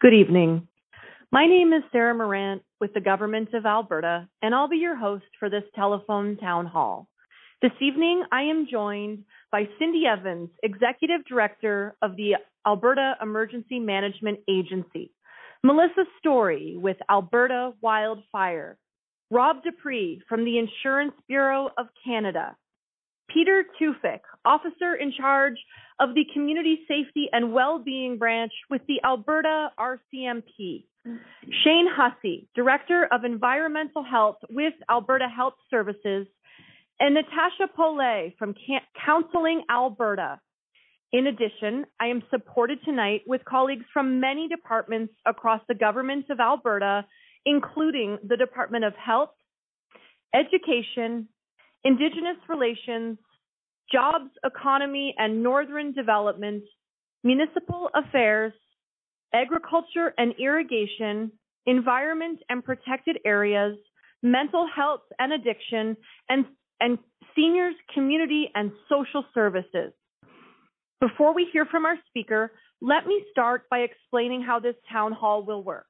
Good evening. My name is Sarah Morant with the Government of Alberta, and I'll be your host for this telephone town hall. This evening, I am joined by Cindy Evans, Executive Director of the Alberta Emergency Management Agency, Melissa Story with Alberta Wildfire, Rob de Pruis from the Insurance Bureau of Canada, Peter Tufik, Officer in charge of the Community Safety and Wellbeing Branch with the Alberta RCMP. Shane Hussey, Director of Environmental Health with Alberta Health Services, and Natasha Pole from Counseling Alberta. In addition, I am supported tonight with colleagues from many departments across the government of Alberta, including the Department of Health, Education, Indigenous Relations, Jobs, Economy and Northern Development, Municipal Affairs, Agriculture and Irrigation, Environment and Protected Areas, Mental Health and Addiction, and, and Seniors, Community and Social Services. Before we hear from our speaker, let me start by explaining how this town hall will work.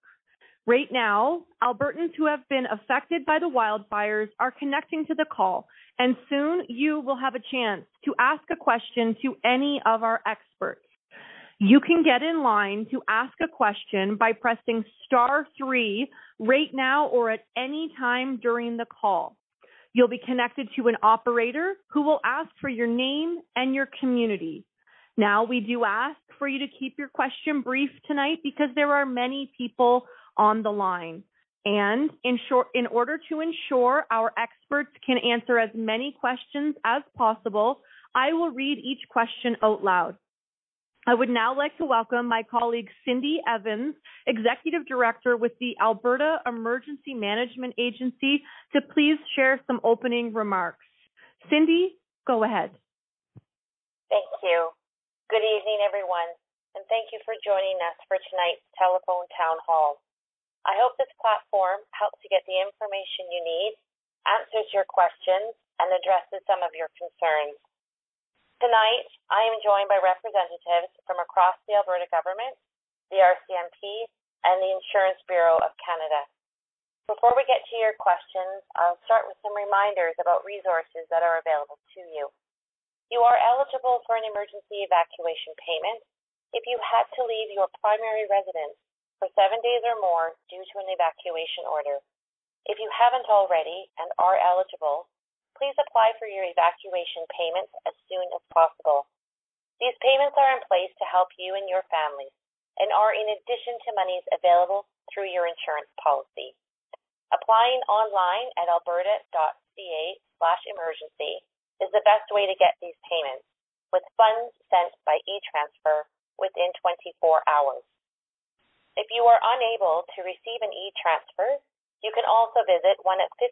Right now, Albertans who have been affected by the wildfires are connecting to the call, and soon you will have a chance to ask a question to any of our experts. You can get in line to ask a question by pressing star three right now or at any time during the call. You'll be connected to an operator who will ask for your name and your community. Now, we do ask for you to keep your question brief tonight because there are many people on the line. And in short, in order to ensure our experts can answer as many questions as possible, I will read each question out loud. I would now like to welcome my colleague Cindy Evans, Executive Director with the Alberta Emergency Management Agency, to please share some opening remarks. Cindy, go ahead. Thank you. Good evening, everyone, and thank you for joining us for tonight's telephone town hall. I hope this platform helps you get the information you need, answers your questions, and addresses some of your concerns. Tonight, I am joined by representatives from across the Alberta government, the RCMP, and the Insurance Bureau of Canada. Before we get to your questions, I'll start with some reminders about resources that are available to you. You are eligible for an emergency evacuation payment if you had to leave your primary residence for seven days or more due to an evacuation order. If you haven't already and are eligible, please apply for your evacuation payments as soon as possible. These payments are in place to help you and your family and are in addition to monies available through your insurance policy. Applying online at alberta.ca slash emergency is the best way to get these payments, with funds sent by e-transfer within 24 hours. If you are unable to receive an e-transfer, you can also visit one of 15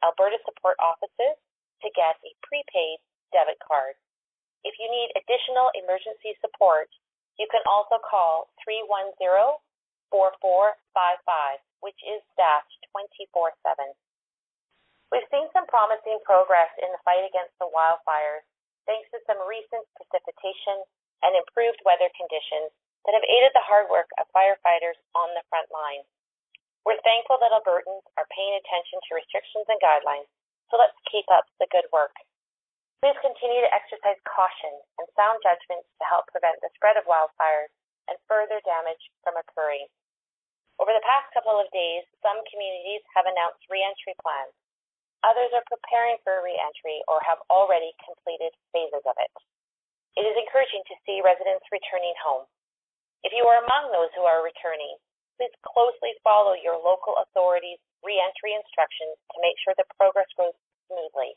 Alberta support offices to get a prepaid debit card. If you need additional emergency support, you can also call 310-4455, which is staffed 24-7. We've seen some promising progress in the fight against the wildfires thanks to some recent precipitation and improved weather conditions that have aided the hard work of firefighters on the front line. We're thankful that Albertans are paying attention to restrictions and guidelines, so let's keep up the good work. Please continue to exercise caution and sound judgment to help prevent the spread of wildfires and further damage from occurring. Over the past couple of days, some communities have announced reentry plans. Others are preparing for reentry or have already completed phases of it. It is encouraging to see residents returning home. If you are among those who are returning, please closely follow your local authorities' reentry instructions to make sure the progress goes smoothly.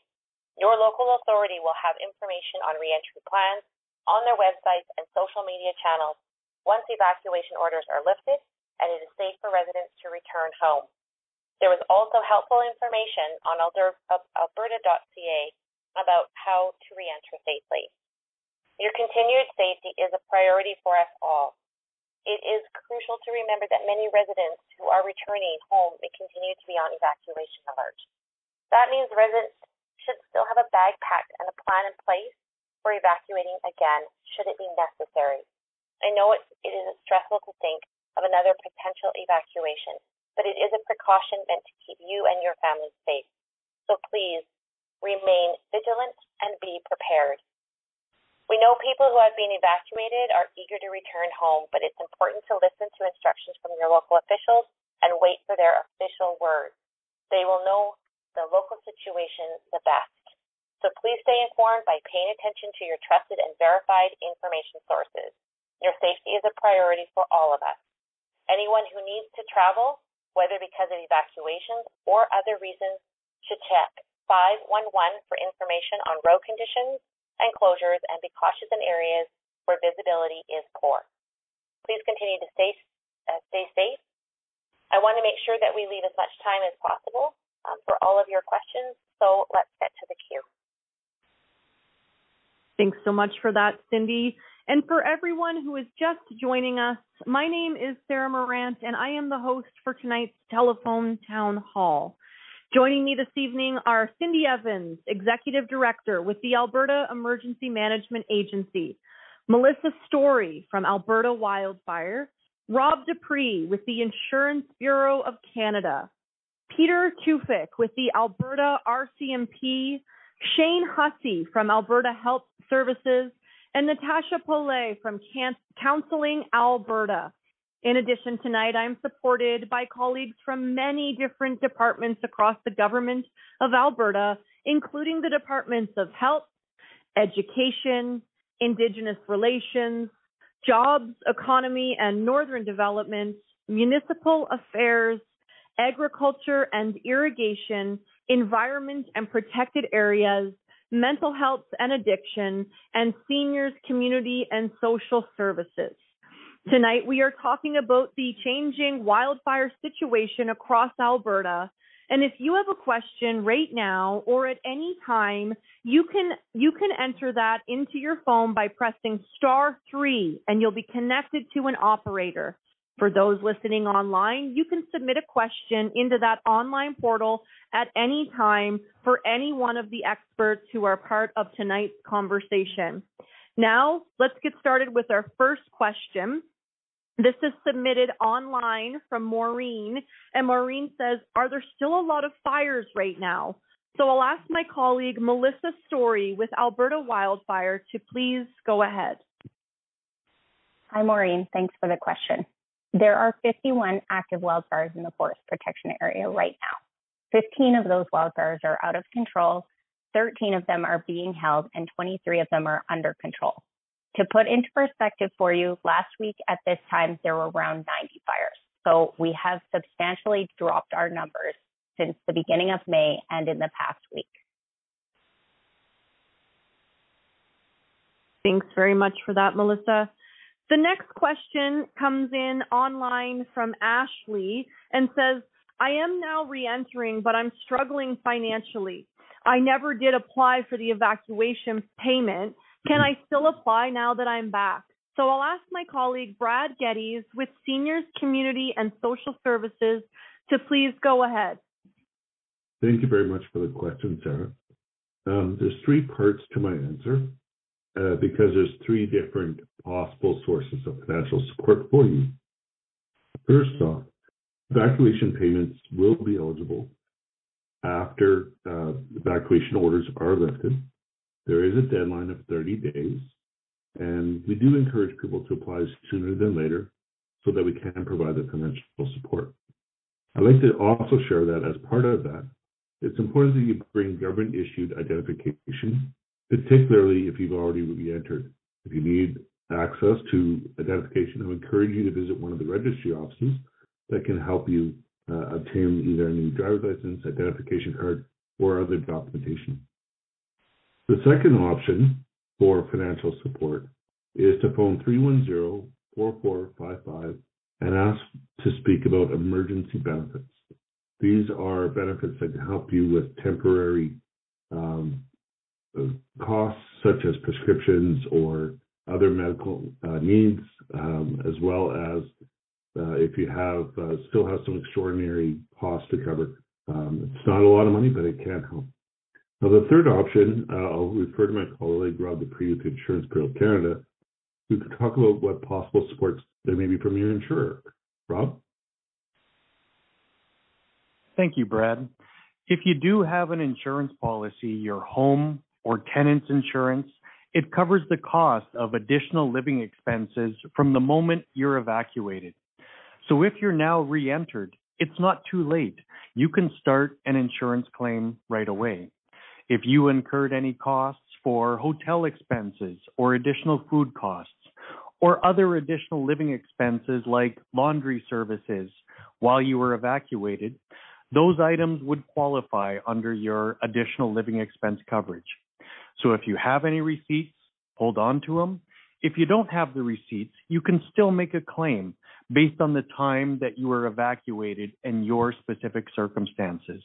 Your local authority will have information on reentry plans on their websites and social media channels once evacuation orders are lifted and it is safe for residents to return home. There is also helpful information on uh, alberta.ca about how to reenter safely. Your continued safety is a priority for us all it is crucial to remember that many residents who are returning home may continue to be on evacuation alert. That means residents should still have a bag packed and a plan in place for evacuating again should it be necessary. I know it, it is stressful to think of another potential evacuation, but it is a precaution meant to keep you and your family safe. So please remain vigilant and be prepared. We know people who have been evacuated are eager to return home, but it's important to listen to instructions from your local officials and wait for their official words. They will know the local situation the best. So please stay informed by paying attention to your trusted and verified information sources. Your safety is a priority for all of us. Anyone who needs to travel, whether because of evacuations or other reasons, should check 511 for information on road conditions and closures and be cautious in areas where visibility is poor. Please continue to stay, uh, stay safe. I want to make sure that we leave as much time as possible um, for all of your questions, so let's get to the queue. Thanks so much for that, Cindy. And for everyone who is just joining us, my name is Sarah Morant, and I am the host for tonight's telephone town hall. Joining me this evening are Cindy Evans, Executive Director with the Alberta Emergency Management Agency, Melissa Story from Alberta Wildfire, Rob de Pruis with the Insurance Bureau of Canada, Peter Tufik with the Alberta RCMP, Shane Hussey from Alberta Health Services, and Natasha Pole from Counseling Alberta. In addition, tonight I'm supported by colleagues from many different departments across the government of Alberta, including the departments of health, education, indigenous relations, jobs, economy and northern development, municipal affairs, agriculture and irrigation, environment and protected areas, mental health and addiction, and seniors, community and social services. Tonight, we are talking about the changing wildfire situation across Alberta. And if you have a question right now or at any time, you can you can enter that into your phone by pressing star 3 and you'll be connected to an operator. For those listening online, you can submit a question into that online portal at any time for any one of the experts who are part of tonight's conversation. Now, let's get started with our first question. This is submitted online from Maureen, and Maureen says, Are there still a lot of fires right now? So I'll ask my colleague Melissa Story with Alberta Wildfire to please go ahead. Hi, Maureen. Thanks for the question. There are 51 active wildfires in the forest protection area right now. 15 of those wildfires are out of control, 13 of them are being held, and 23 of them are under control. To put into perspective for you, last week at this time, there were around 90 fires. So we have substantially dropped our numbers since the beginning of May and in the past week. Thanks very much for that, Melissa. The next question comes in online from Ashley and says, I am now re-entering, but I'm struggling financially. I never did apply for the evacuation payment can I still apply now that I'm back? So I'll ask my colleague Brad Geddes with Seniors Community and Social Services to please go ahead. Thank you very much for the question, Sarah. Um, there's three parts to my answer uh, because there's three different possible sources of financial support for you. First off, evacuation payments will be eligible after uh, evacuation orders are lifted. There is a deadline of 30 days, and we do encourage people to apply sooner than later so that we can provide the financial support. I'd like to also share that as part of that, it's important that you bring government issued identification, particularly if you've already re-entered. If you need access to identification, I encourage you to visit one of the registry offices that can help you uh, obtain either a new driver's license, identification card, or other documentation. The second option for financial support is to phone 310-4455 and ask to speak about emergency benefits. These are benefits that can help you with temporary um, costs such as prescriptions or other medical uh, needs, um, as well as uh, if you have uh, still have some extraordinary costs to cover. Um, it's not a lot of money, but it can help. Now, the third option, uh, I'll refer to my colleague Rob de Pruis with Insurance Bureau Canada, who can talk about what possible supports there may be from your insurer. Rob? Thank you, Brad. If you do have an insurance policy, your home or tenant's insurance, it covers the cost of additional living expenses from the moment you're evacuated. So if you're now re entered, it's not too late. You can start an insurance claim right away. If you incurred any costs for hotel expenses or additional food costs, or other additional living expenses like laundry services while you were evacuated, those items would qualify under your additional living expense coverage. So if you have any receipts, hold on to them. If you don't have the receipts, you can still make a claim based on the time that you were evacuated and your specific circumstances.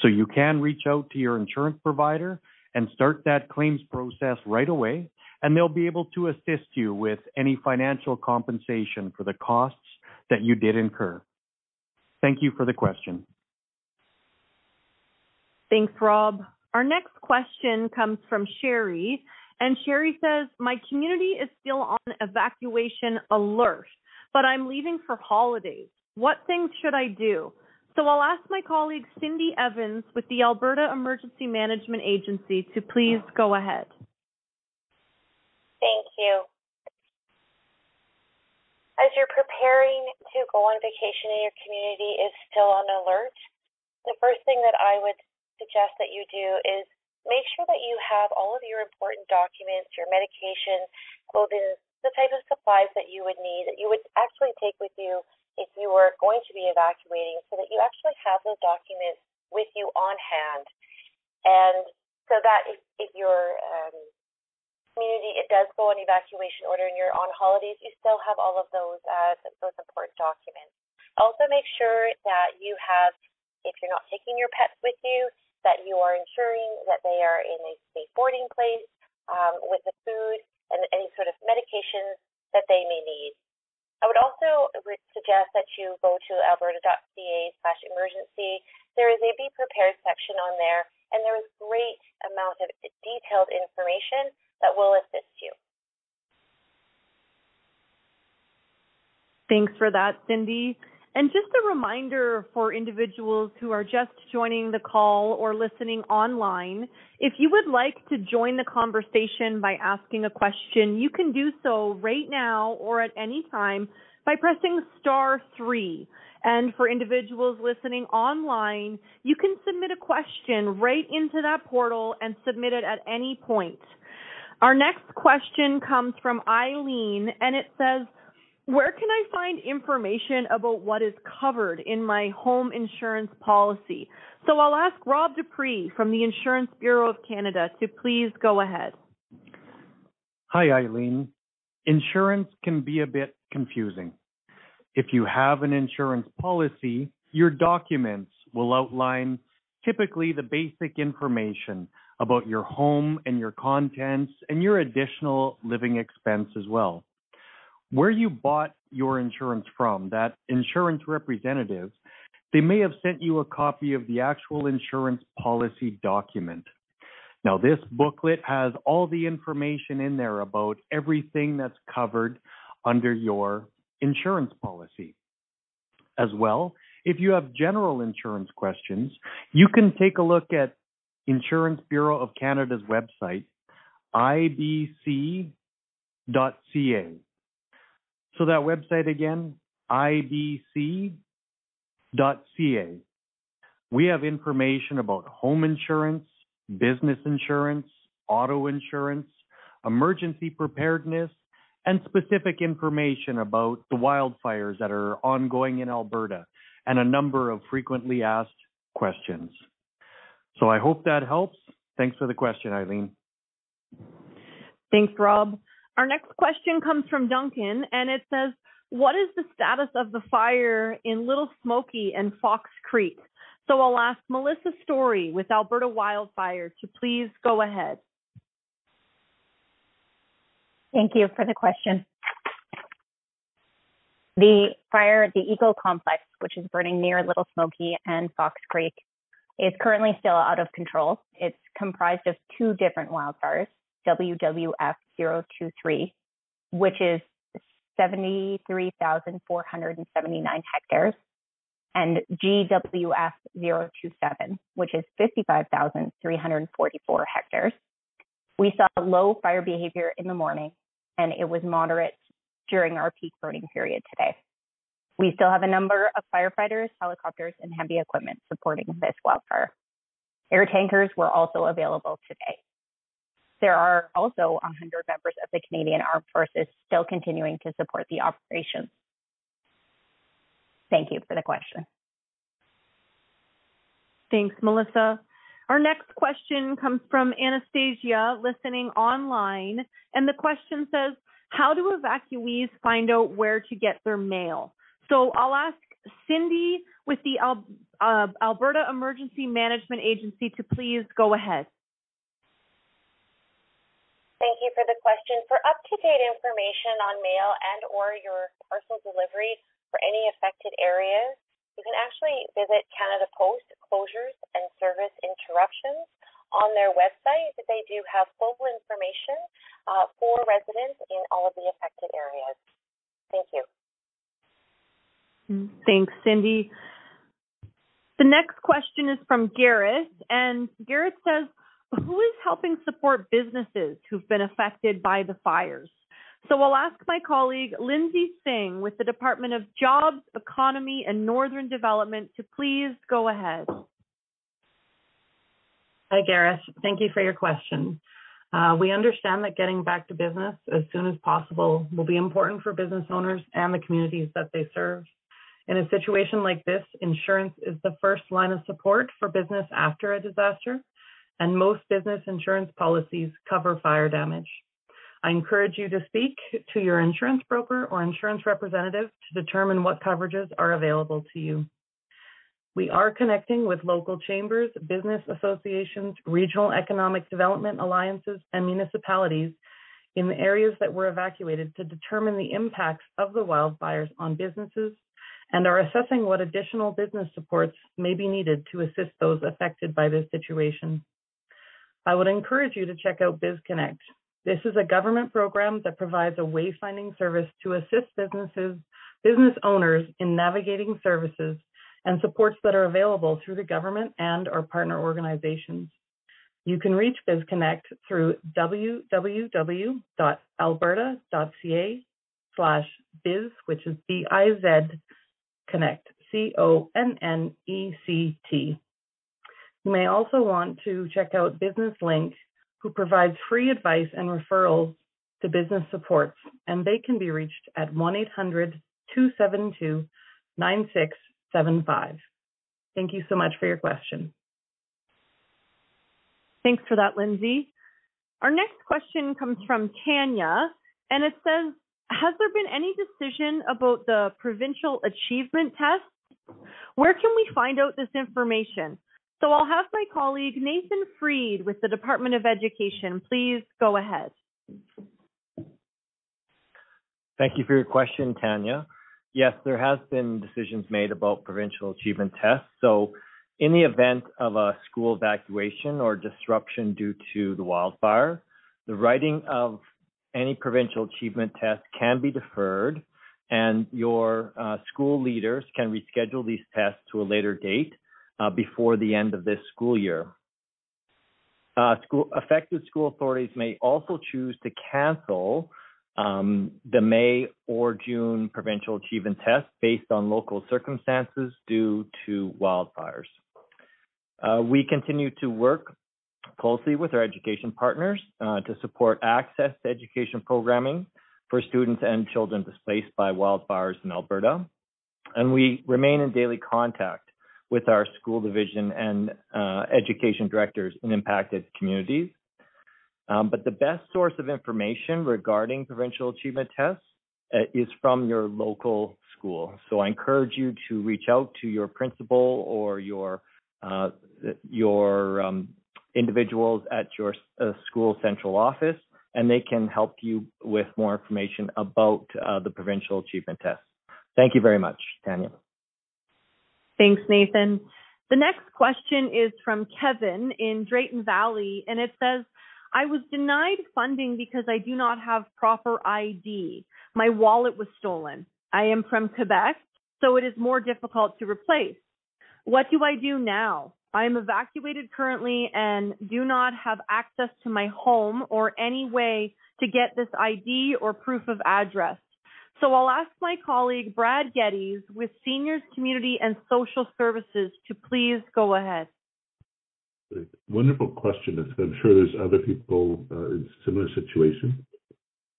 So you can reach out to your insurance provider and start that claims process right away, and they'll be able to assist you with any financial compensation for the costs that you did incur. Thank you for the question. Thanks, Rob. Our next question comes from Sherry, and Sherry says, My community is still on evacuation alert, but I'm leaving for holidays. What things should I do? So I'll ask my colleague Cindy Evans with the Alberta Emergency Management Agency to please go ahead. Thank you. As you're preparing to go on vacation and your community is still on alert, the first thing that I would suggest that you do is make sure that you have all of your important documents, your medication, clothing, the type of supplies that you would need, that you would actually take with you if you were going to be evacuating so that you actually have those documents with you on hand. And so that if, if your um, community it does go on evacuation order and you're on holidays, you still have all of those uh, those important documents. Also, make sure that you have, if you're not taking your pets with you, that you are ensuring that they are in a safe boarding place um, with the food and any sort of medications that they may need. I would also suggest that you go to alberta.ca slash emergency. There is a Be Prepared section on there, and there is great amount of detailed information that will assist you. Thanks for that, Cindy. And just a reminder for individuals who are just joining the call or listening online, if you would like to join the conversation by asking a question, you can do so right now or at any time by pressing star three. And for individuals listening online, you can submit a question right into that portal and submit it at any point. Our next question comes from Eileen and it says, where can I find information about what is covered in my home insurance policy? So I'll ask Rob de Pruis from the Insurance Bureau of Canada to please go ahead. Hi, Eileen. Insurance can be a bit confusing. If you have an insurance policy, your documents will outline typically the basic information about your home and your contents and your additional living expense as well where you bought your insurance from, that insurance representative, they may have sent you a copy of the actual insurance policy document. Now, this booklet has all the information in there about everything that's covered under your insurance policy. As well, if you have general insurance questions, you can take a look at Insurance Bureau of Canada's website, ibc.ca. So that website again, ibc.ca. We have information about home insurance, business insurance, auto insurance, emergency preparedness, and specific information about the wildfires that are ongoing in Alberta and a number of frequently asked questions. So I hope that helps. Thanks for the question, Eileen. Thanks, Rob. Our next question comes from Duncan, and it says, What is the status of the fire in Little Smoky and Fox Creek? So I'll ask Melissa Story with Alberta Wildfire to please go ahead. Thank you for the question. The fire at the Eagle Complex, which is burning near Little Smoky and Fox Creek, is currently still out of control. It's comprised of two different wildfires, WWF 023, which is 73,479 hectares, and GWF 027, which is 55,344 hectares. We saw low fire behavior in the morning, and it was moderate during our peak burning period today. We still have a number of firefighters, helicopters, and heavy equipment supporting this wildfire. Air tankers were also available today. There are also 100 members of the Canadian Armed Forces still continuing to support the operations. Thank you for the question. Thanks, Melissa. Our next question comes from Anastasia listening online. And the question says, How do evacuees find out where to get their mail? So I'll ask Cindy with the uh, Alberta Emergency Management Agency to please go ahead. Thank you for the question. For up-to-date information on mail and or your parcel delivery for any affected areas, you can actually visit Canada Post closures and service interruptions on their website. They do have full information uh, for residents in all of the affected areas. Thank you. Thanks, Cindy. The next question is from Garrett, and Garrett says, who is helping support businesses who've been affected by the fires? So I'll ask my colleague Lindsay Singh with the Department of Jobs, Economy, and Northern Development to please go ahead. Hi, Gareth. Thank you for your question. Uh, we understand that getting back to business as soon as possible will be important for business owners and the communities that they serve. In a situation like this, insurance is the first line of support for business after a disaster and most business insurance policies cover fire damage. I encourage you to speak to your insurance broker or insurance representative to determine what coverages are available to you. We are connecting with local chambers, business associations, regional economic development alliances, and municipalities in the areas that were evacuated to determine the impacts of the wildfires on businesses and are assessing what additional business supports may be needed to assist those affected by this situation. I would encourage you to check out BizConnect. This is a government program that provides a wayfinding service to assist businesses, business owners in navigating services and supports that are available through the government and our partner organizations. You can reach BizConnect through www.alberta.ca slash biz, which is B-I-Z connect, C-O-N-N-E-C-T. You may also want to check out Business Link, who provides free advice and referrals to business supports, and they can be reached at 1 800 272 9675. Thank you so much for your question. Thanks for that, Lindsay. Our next question comes from Tanya, and it says Has there been any decision about the provincial achievement test? Where can we find out this information? So I'll have my colleague Nathan Freed with the Department of Education. Please go ahead. Thank you for your question, Tanya. Yes, there has been decisions made about provincial achievement tests. So in the event of a school evacuation or disruption due to the wildfire, the writing of any provincial achievement test can be deferred and your uh, school leaders can reschedule these tests to a later date uh, before the end of this school year. Uh, school, affected school authorities may also choose to cancel um, the May or June provincial achievement test based on local circumstances due to wildfires. Uh, we continue to work closely with our education partners uh, to support access to education programming for students and children displaced by wildfires in Alberta. And we remain in daily contact with our school division and uh, education directors in impacted communities. Um, but the best source of information regarding provincial achievement tests uh, is from your local school. So I encourage you to reach out to your principal or your uh, your um, individuals at your uh, school central office, and they can help you with more information about uh, the provincial achievement tests. Thank you very much, Tanya. Thanks, Nathan. The next question is from Kevin in Drayton Valley, and it says, I was denied funding because I do not have proper ID. My wallet was stolen. I am from Quebec, so it is more difficult to replace. What do I do now? I am evacuated currently and do not have access to my home or any way to get this ID or proof of address. So I'll ask my colleague Brad Geddes with Seniors Community and Social Services to please go ahead. Wonderful question. I'm sure there's other people uh, in similar situation.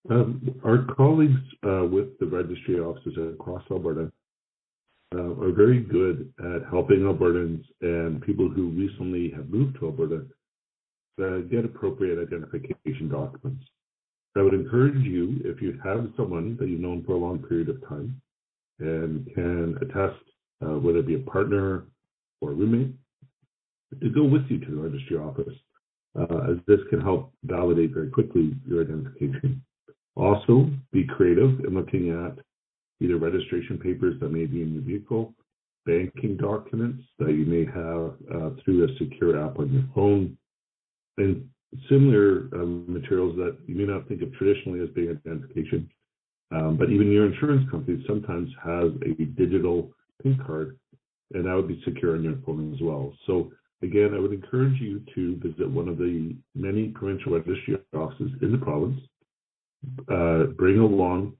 Um, our colleagues uh, with the registry offices across Alberta uh, are very good at helping Albertans and people who recently have moved to Alberta uh, get appropriate identification documents. I would encourage you, if you have someone that you've known for a long period of time and can attest, uh, whether it be a partner or a roommate, to go with you to the registry office, uh, as this can help validate very quickly your identification. Also, be creative in looking at either registration papers that may be in your vehicle, banking documents that you may have uh, through a secure app on your phone, and similar um, materials that you may not think of traditionally as being identification. Um, but even your insurance company sometimes has a digital pink card, and that would be secure on your phone as well. So again, I would encourage you to visit one of the many provincial registry offices in the province. Uh, bring along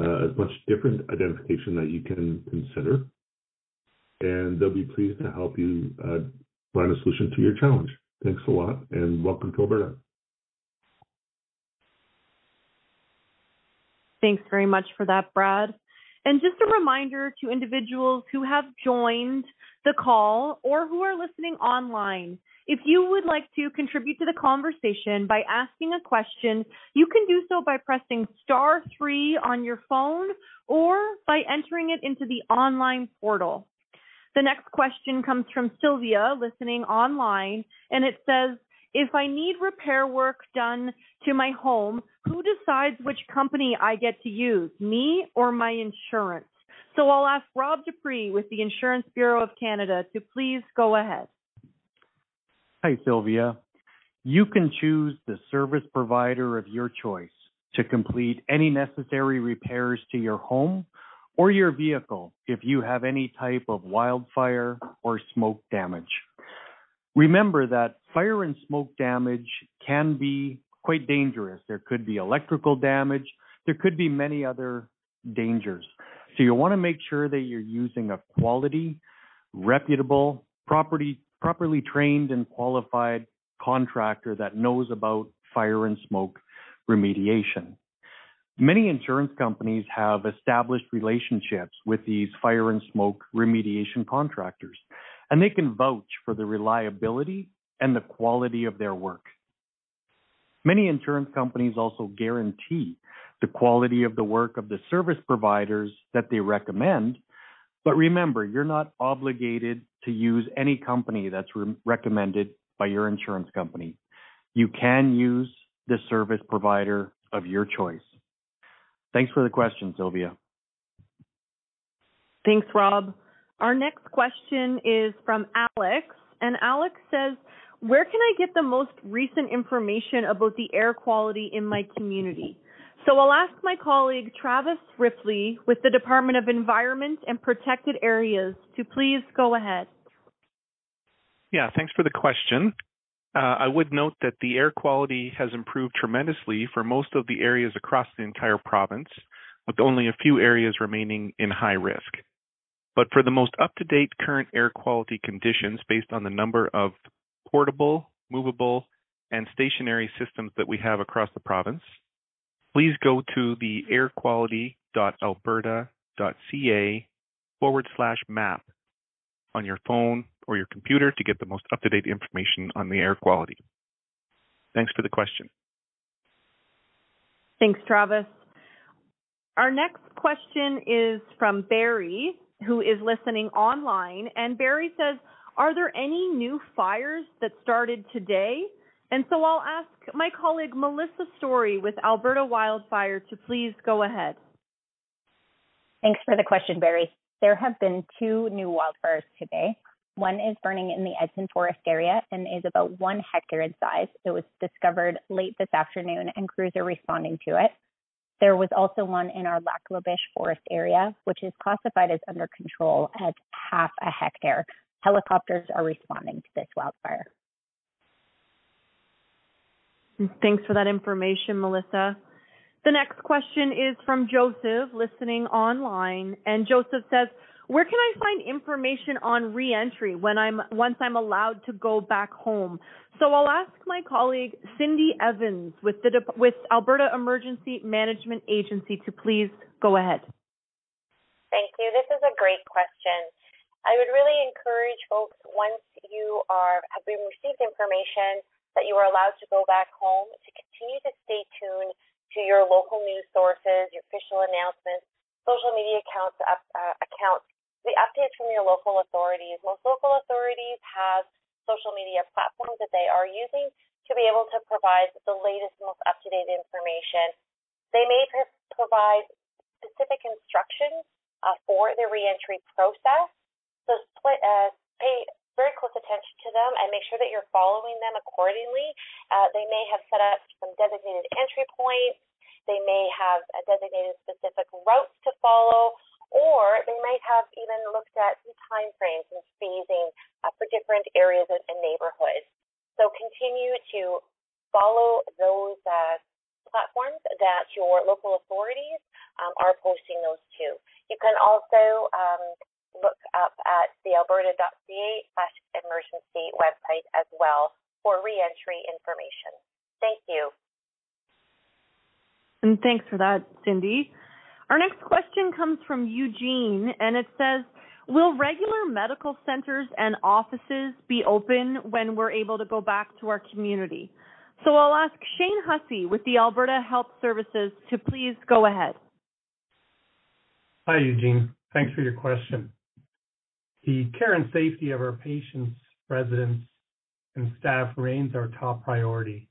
uh, as much different identification that you can consider, and they'll be pleased to help you uh, find a solution to your challenge. Thanks a lot, and welcome to Alberta. Thanks very much for that, Brad. And just a reminder to individuals who have joined the call or who are listening online, if you would like to contribute to the conversation by asking a question, you can do so by pressing star three on your phone or by entering it into the online portal. The next question comes from Sylvia, listening online, and it says, if I need repair work done to my home, who decides which company I get to use, me or my insurance? So I'll ask Rob de Pruis with the Insurance Bureau of Canada to please go ahead. Hi, Sylvia. You can choose the service provider of your choice to complete any necessary repairs to your home or your vehicle if you have any type of wildfire or smoke damage. Remember that fire and smoke damage can be quite dangerous. There could be electrical damage, there could be many other dangers. So you want to make sure that you're using a quality, reputable, property, properly trained and qualified contractor that knows about fire and smoke remediation. Many insurance companies have established relationships with these fire and smoke remediation contractors, and they can vouch for the reliability and the quality of their work. Many insurance companies also guarantee the quality of the work of the service providers that they recommend. But remember, you're not obligated to use any company that's re- recommended by your insurance company. You can use the service provider of your choice. Thanks for the question, Sylvia. Thanks, Rob. Our next question is from Alex, and Alex says, Where can I get the most recent information about the air quality in my community? So I'll ask my colleague Travis Ripley with the Department of Environment and Protected Areas to please go ahead. Yeah, thanks for the question. Uh, I would note that the air quality has improved tremendously for most of the areas across the entire province, with only a few areas remaining in high risk. But for the most up to date current air quality conditions based on the number of portable, movable, and stationary systems that we have across the province, please go to the airquality.alberta.ca forward slash map on your phone or your computer to get the most up-to-date information on the air quality. Thanks for the question. Thanks, Travis. Our next question is from Barry, who is listening online. And Barry says, Are there any new fires that started today? And so I'll ask my colleague Melissa Story with Alberta Wildfire to please go ahead. Thanks for the question, Barry. There have been two new wildfires today. One is burning in the Edson Forest area and is about one hectare in size. It was discovered late this afternoon and crews are responding to it. There was also one in our Lac La Biche Forest area, which is classified as under control at half a hectare. Helicopters are responding to this wildfire. Thanks for that information, Melissa. The next question is from Joseph, listening online, and Joseph says, "Where can I find information on reentry when I'm once I'm allowed to go back home?" So I'll ask my colleague Cindy Evans with the with Alberta Emergency Management Agency to please go ahead. Thank you. This is a great question. I would really encourage folks once you are have been received information that you are allowed to go back home to continue to stay tuned to your local news sources, your official announcements, social media accounts, uh, accounts, the updates from your local authorities. Most local authorities have social media platforms that they are using to be able to provide the latest, most up-to-date information. They may pr- provide specific instructions uh, for the reentry process. So uh, pay very close attention to them and make sure that you're following them accordingly. Uh, they may have set up some designated entry points. They may have a designated specific routes to follow, or they might have even looked at some time frames and phasing uh, for different areas and, neighborhoods. So continue to follow those uh, platforms that your local authorities um, are posting those to. You can also um, look up at the alberta.ca slash emergency website as well for reentry information. Thank you. And thanks for that, Cindy. Our next question comes from Eugene, and it says, Will regular medical centers and offices be open when we're able to go back to our community? So I'll ask Shane Hussey with the Alberta Health Services to please go ahead. Hi, Eugene. Thanks for your question. The care and safety of our patients, residents, and staff remains our top priority.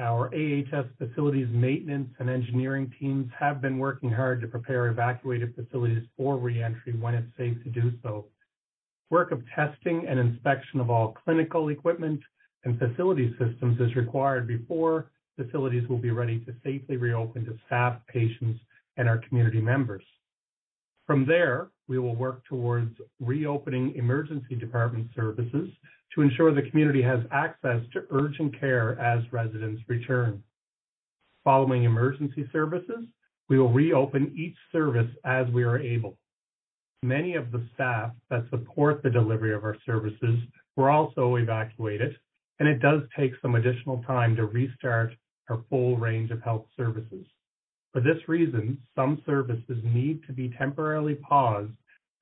Our AHS facilities maintenance and engineering teams have been working hard to prepare evacuated facilities for reentry when it's safe to do so. Work of testing and inspection of all clinical equipment and facility systems is required before facilities will be ready to safely reopen to staff, patients, and our community members. From there, we will work towards reopening emergency department services to ensure the community has access to urgent care as residents return. Following emergency services, we will reopen each service as we are able. Many of the staff that support the delivery of our services were also evacuated, and it does take some additional time to restart our full range of health services. For this reason, some services need to be temporarily paused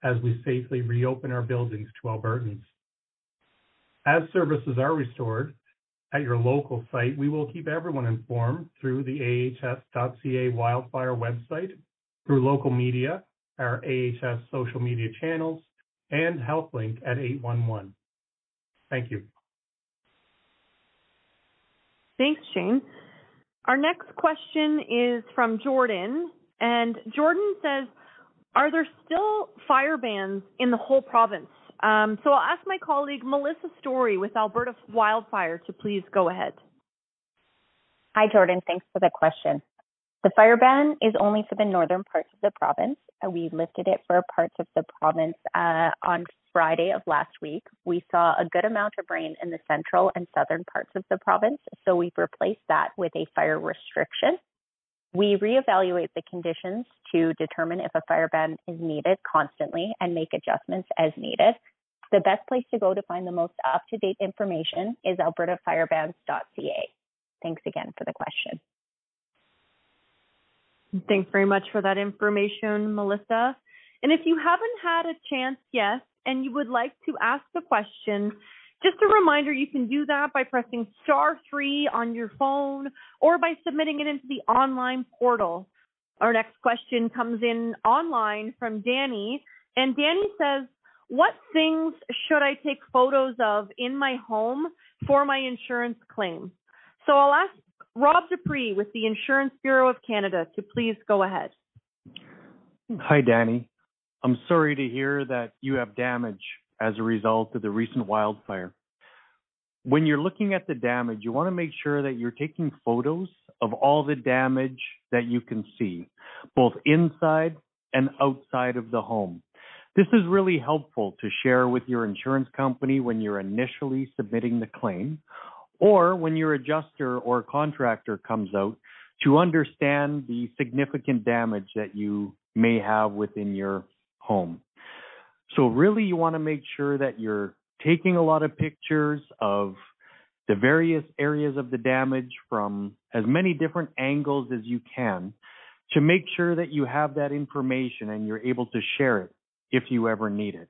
as we safely reopen our buildings to Albertans. As services are restored at your local site, we will keep everyone informed through the ahs.ca wildfire website, through local media, our AHS social media channels, and HealthLink at 811. Thank you. Thanks, Shane. Our next question is from Jordan, and Jordan says, "Are there still fire bans in the whole province?" Um, so I'll ask my colleague Melissa Story with Alberta Wildfire to please go ahead. Hi, Jordan. Thanks for the question. The fire ban is only for the northern parts of the province. Uh, we lifted it for parts of the province uh, on Friday of last week. We saw a good amount of rain in the central and southern parts of the province, so we've replaced that with a fire restriction. We reevaluate the conditions to determine if a fire ban is needed constantly and make adjustments as needed. The best place to go to find the most up to date information is albertafirebans.ca. Thanks again for the question. Thanks very much for that information, Melissa. And if you haven't had a chance yet and you would like to ask a question, just a reminder you can do that by pressing star three on your phone or by submitting it into the online portal. Our next question comes in online from Danny, and Danny says, What things should I take photos of in my home for my insurance claim? So I'll ask Rob de Pruis with the Insurance Bureau of Canada to please go ahead. Hi, Danny. I'm sorry to hear that you have damage as a result of the recent wildfire. When you're looking at the damage, you want to make sure that you're taking photos of all the damage that you can see, both inside and outside of the home. This is really helpful to share with your insurance company when you're initially submitting the claim or when your adjuster or contractor comes out to understand the significant damage that you may have within your home. So really you want to make sure that you're taking a lot of pictures of the various areas of the damage from as many different angles as you can to make sure that you have that information and you're able to share it if you ever need it.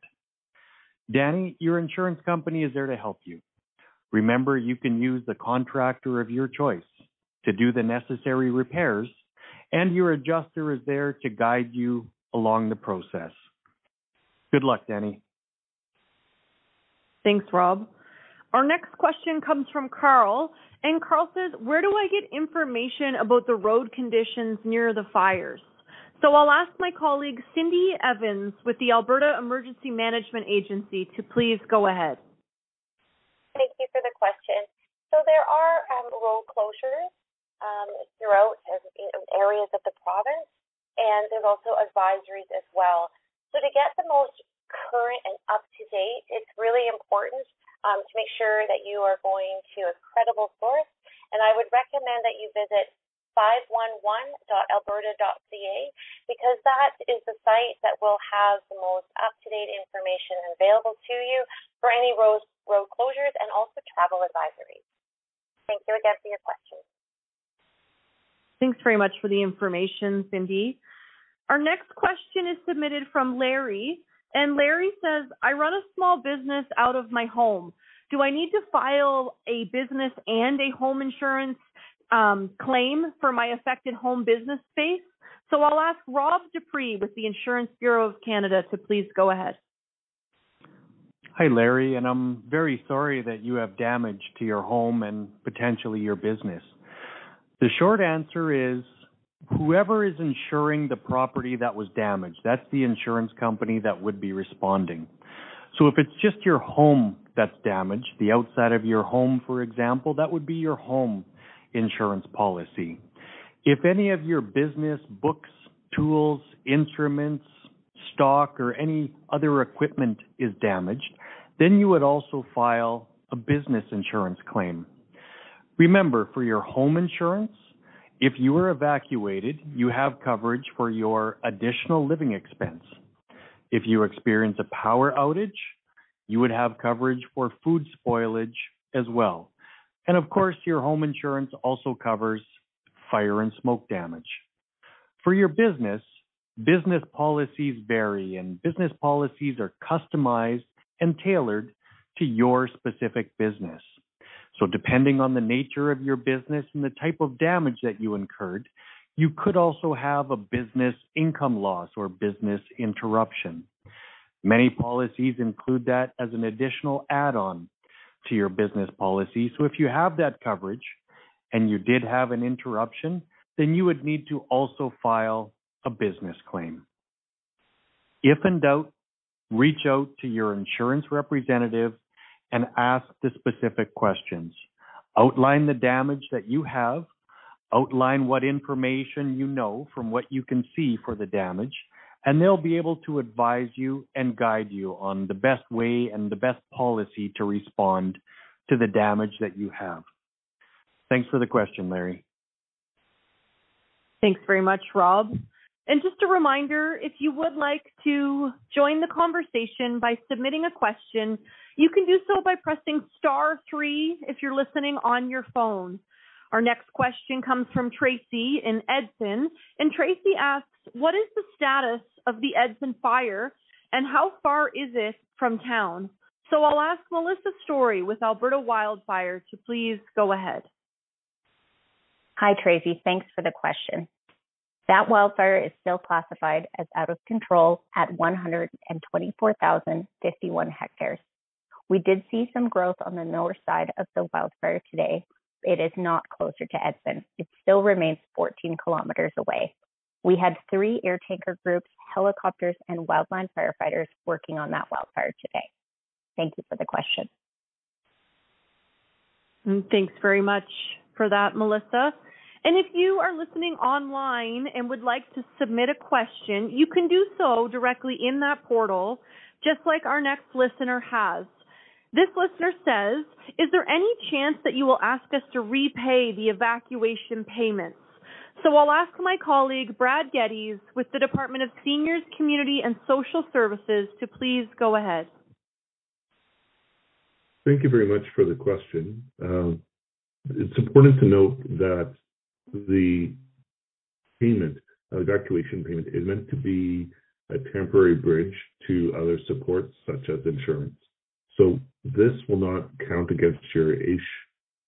Danny, your insurance company is there to help you. Remember, you can use the contractor of your choice to do the necessary repairs, and your adjuster is there to guide you along the process. Good luck, Danny. Thanks, Rob. Our next question comes from Carl, and Carl says, Where do I get information about the road conditions near the fires? So I'll ask my colleague Cindy Evans with the Alberta Emergency Management Agency to please go ahead. Thank you for the question. So there are um, road closures um, throughout areas of the province, and there's also advisories as well. So to get the most current and up to date, it's really important um, to make sure that you are going to a credible source. And I would recommend that you visit 511.alberta.ca because that is the site that will have the most up-to-date information available to you for any road, road closures and also travel advisories. Thank you again for your question. Thanks very much for the information, Cindy. Our next question is submitted from Larry, and Larry says, I run a small business out of my home. Do I need to file a business and a home insurance um, claim for my affected home business space? So I'll ask Rob de Pruis with the Insurance Bureau of Canada to please go ahead. Hi, Larry, and I'm very sorry that you have damage to your home and potentially your business. The short answer is whoever is insuring the property that was damaged, that's the insurance company that would be responding. So if it's just your home that's damaged, the outside of your home, for example, that would be your home insurance policy. If any of your business books, tools, instruments, stock, or any other equipment is damaged, then you would also file a business insurance claim. Remember, for your home insurance, if you are evacuated, you have coverage for your additional living expense. If you experience a power outage, you would have coverage for food spoilage as well. And of course, your home insurance also covers fire and smoke damage. For your business, business policies vary and business policies are customized and tailored to your specific business. So depending on the nature of your business and the type of damage that you incurred, you could also have a business income loss or business interruption. Many policies include that as an additional add-on to your business policy. So if you have that coverage and you did have an interruption, then you would need to also file a business claim. If in doubt, reach out to your insurance representative and ask the specific questions. Outline the damage that you have, outline what information you know from what you can see for the damage, and they'll be able to advise you and guide you on the best way and the best policy to respond to the damage that you have. Thanks for the question, Larry. Thanks very much, Rob. And just a reminder, if you would like to join the conversation by submitting a question, you can do so by pressing star three if you're listening on your phone. Our next question comes from Tracy in Edson, and Tracy asks, what is the status of the Edson fire and how far is it from town? So I'll ask Melissa Story with Alberta Wildfire to please go ahead. Hi, Tracy. Thanks for the question. That wildfire is still classified as out of control at 124,051 hectares. We did see some growth on the north side of the wildfire today. It is not closer to Edson. It still remains 14 kilometers away. We had three air tanker groups, helicopters, and wildland firefighters working on that wildfire today. Thank you for the question. Mm, thanks very much for that, Melissa. And if you are listening online and would like to submit a question, you can do so directly in that portal, just like our next listener has. This listener says, Is there any chance that you will ask us to repay the evacuation payments? So I'll ask my colleague Brad Geddes with the Department of Seniors, Community and Social Services to please go ahead. Thank you very much for the question. Um, it's important to note that the payment, uh, evacuation payment, is meant to be a temporary bridge to other supports such as insurance. So this will not count against your AISH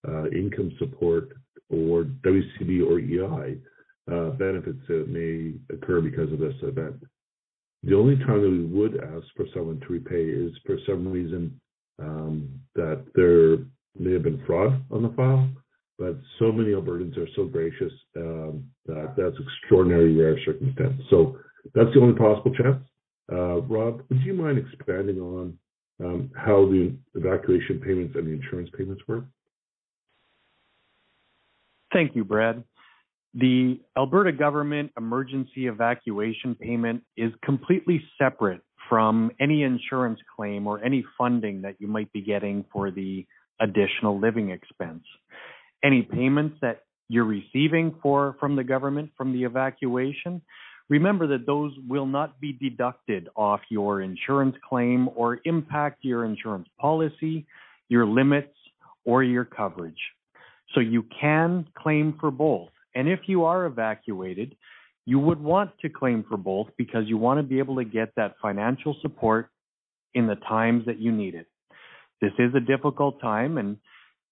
uh, income support or WCB or EI uh, benefits that may occur because of this event. The only time that we would ask for someone to repay is for some reason um, that there may have been fraud on the file, but so many Albertans are so gracious um, that that's extraordinary rare circumstance. So that's the only possible chance. Uh, Rob, would you mind expanding on um, how the evacuation payments and the insurance payments work? Thank you, Brad. The Alberta government emergency evacuation payment is completely separate from any insurance claim or any funding that you might be getting for the additional living expense. Any payments that you're receiving for from the government from the evacuation, remember that those will not be deducted off your insurance claim or impact your insurance policy, your limits, or your coverage. So you can claim for both. And if you are evacuated, you would want to claim for both because you want to be able to get that financial support in the times that you need it. This is a difficult time, and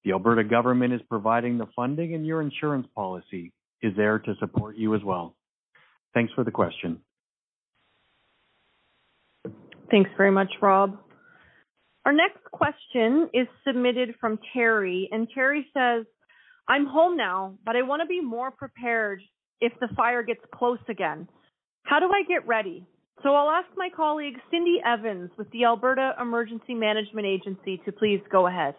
the Alberta government is providing the funding, and your insurance policy is there to support you as well. Thanks for the question. Thanks very much, Rob. Our next question is submitted from Terry, and Terry says, I'm home now, but I want to be more prepared if the fire gets close again. How do I get ready? So I'll ask my colleague Cindy Evans with the Alberta Emergency Management Agency to please go ahead.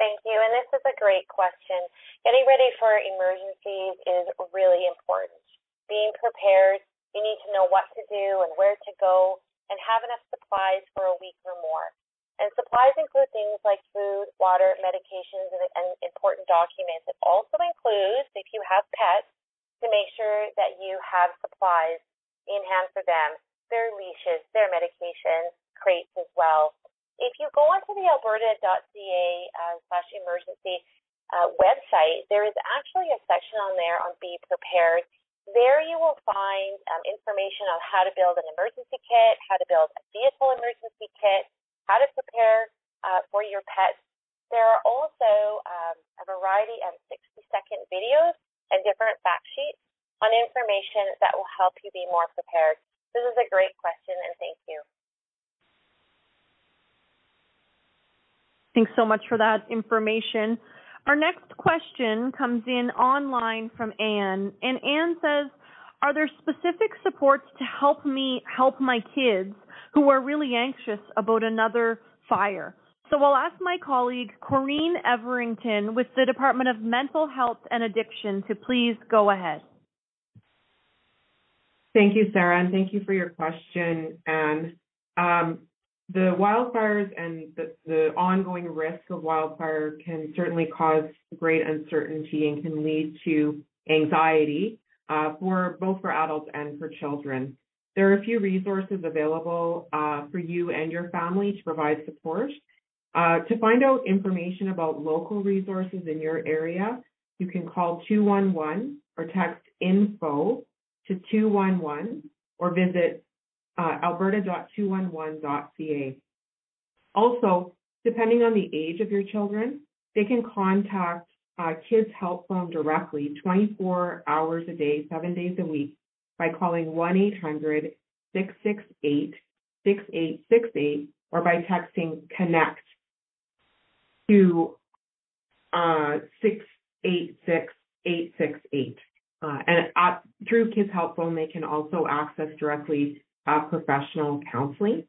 Thank you. And this is a great question. Getting ready for emergencies is really important. Being prepared, you need to know what to do and where to go and have enough supplies for a week or more. And supplies include things like food, water, medications, and, and important documents. It also includes, if you have pets, to make sure that you have supplies in hand for them, their leashes, their medications, crates as well. If you go onto the alberta.ca uh, slash emergency uh, website, there is actually a section on there on Be Prepared. There you will find um, information on how to build an emergency kit, how to build a vehicle emergency kit, how to prepare uh, for your pets. There are also um, a variety of 60 second videos and different fact sheets on information that will help you be more prepared. This is a great question and thank you. Thanks so much for that information. Our next question comes in online from Anne, and Anne says, are there specific supports to help me help my kids who are really anxious about another fire? So I'll ask my colleague Corrine Everington with the Department of Mental Health and Addiction to please go ahead. Thank you, Sarah, and thank you for your question. And um, the wildfires and the, the ongoing risk of wildfire can certainly cause great uncertainty and can lead to anxiety uh, for both for adults and for children. There are a few resources available uh, for you and your family to provide support. Uh, to find out information about local resources in your area, you can call 211 or text info to 211 or visit uh, alberta.211.ca. Also, depending on the age of your children, they can contact uh, Kids Help Phone directly 24 hours a day, seven days a week by calling 1 800 668 6868 or by texting connect to uh, 686 868. Uh, and at, through Kids Help Phone, they can also access directly uh, professional counseling.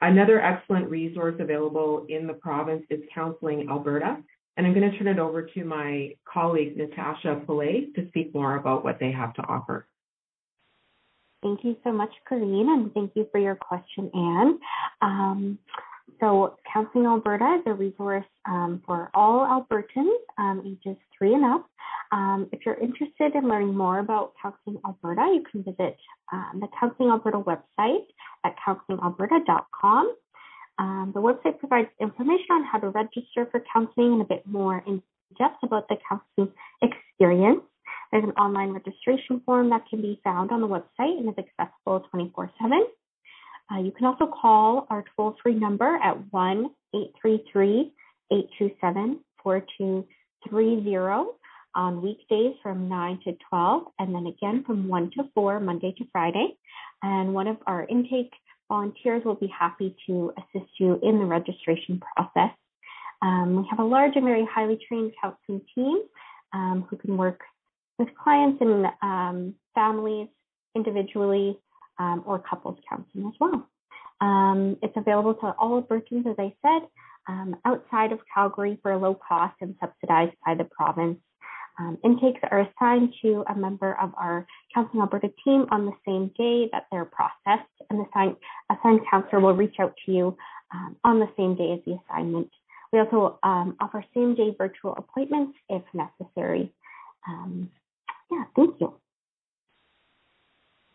Another excellent resource available in the province is Counseling Alberta. And I'm going to turn it over to my colleague, Natasha Pillay, to speak more about what they have to offer. Thank you so much, Corrine, and thank you for your question, Anne. Um, so, Counseling Alberta is a resource um, for all Albertans um, ages three and up. Um, if you're interested in learning more about Counseling Alberta, you can visit um, the Counseling Alberta website at counselingalberta.com. Um, the website provides information on how to register for counseling and a bit more in depth about the counseling experience. There's an online registration form that can be found on the website and is accessible 24 7. Uh, you can also call our toll free number at 1 833 827 4230 on weekdays from 9 to 12, and then again from 1 to 4, Monday to Friday. And one of our intake volunteers will be happy to assist you in the registration process. Um, we have a large and very highly trained counseling team um, who can work with clients and um, families individually um, or couples counseling as well. Um, it's available to all Albertans, as I said, um, outside of Calgary for low cost and subsidized by the province. Um, intakes are assigned to a member of our Counseling Alberta team on the same day that they're processed, and the assigned, assigned counselor will reach out to you um, on the same day as the assignment. We also um, offer same day virtual appointments if necessary. Um, yeah, thank you.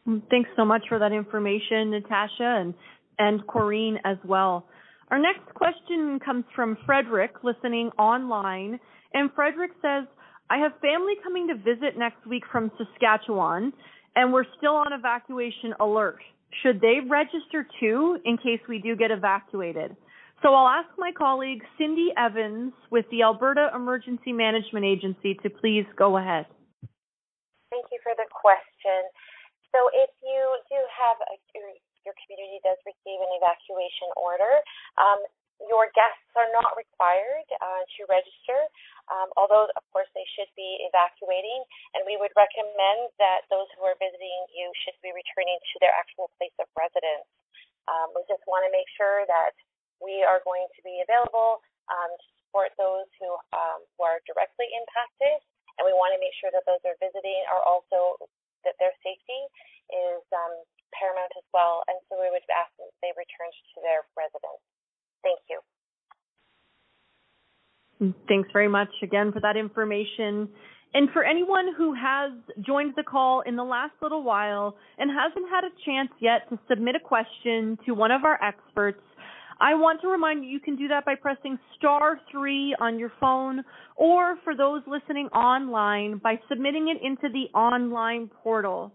Mm, thanks so much for that information, Natasha, and, and Corrine as well. Our next question comes from Frederick, listening online. And Frederick says, I have family coming to visit next week from Saskatchewan, and we're still on evacuation alert. Should they register too in case we do get evacuated? So I'll ask my colleague Cindy Evans with the Alberta Emergency Management Agency to please go ahead. Thank you for the question. So if you do have a, your, community does receive an evacuation order, um, your guests are not required uh, to register, um, although, of course, they should be evacuating. And we would recommend that those who are visiting you should be returning to their actual place of residence. Um, we just want to make sure that we are going to be available um, to support those who, um, who are directly impacted. And we want to make sure that those who are visiting are also, that their safety is um, paramount as well. And so we would ask them that they return to their residence. Thank you. Thanks very much again for that information. And for anyone who has joined the call in the last little while and hasn't had a chance yet to submit a question to one of our experts, I want to remind you you can do that by pressing star three on your phone, or for those listening online, by submitting it into the online portal.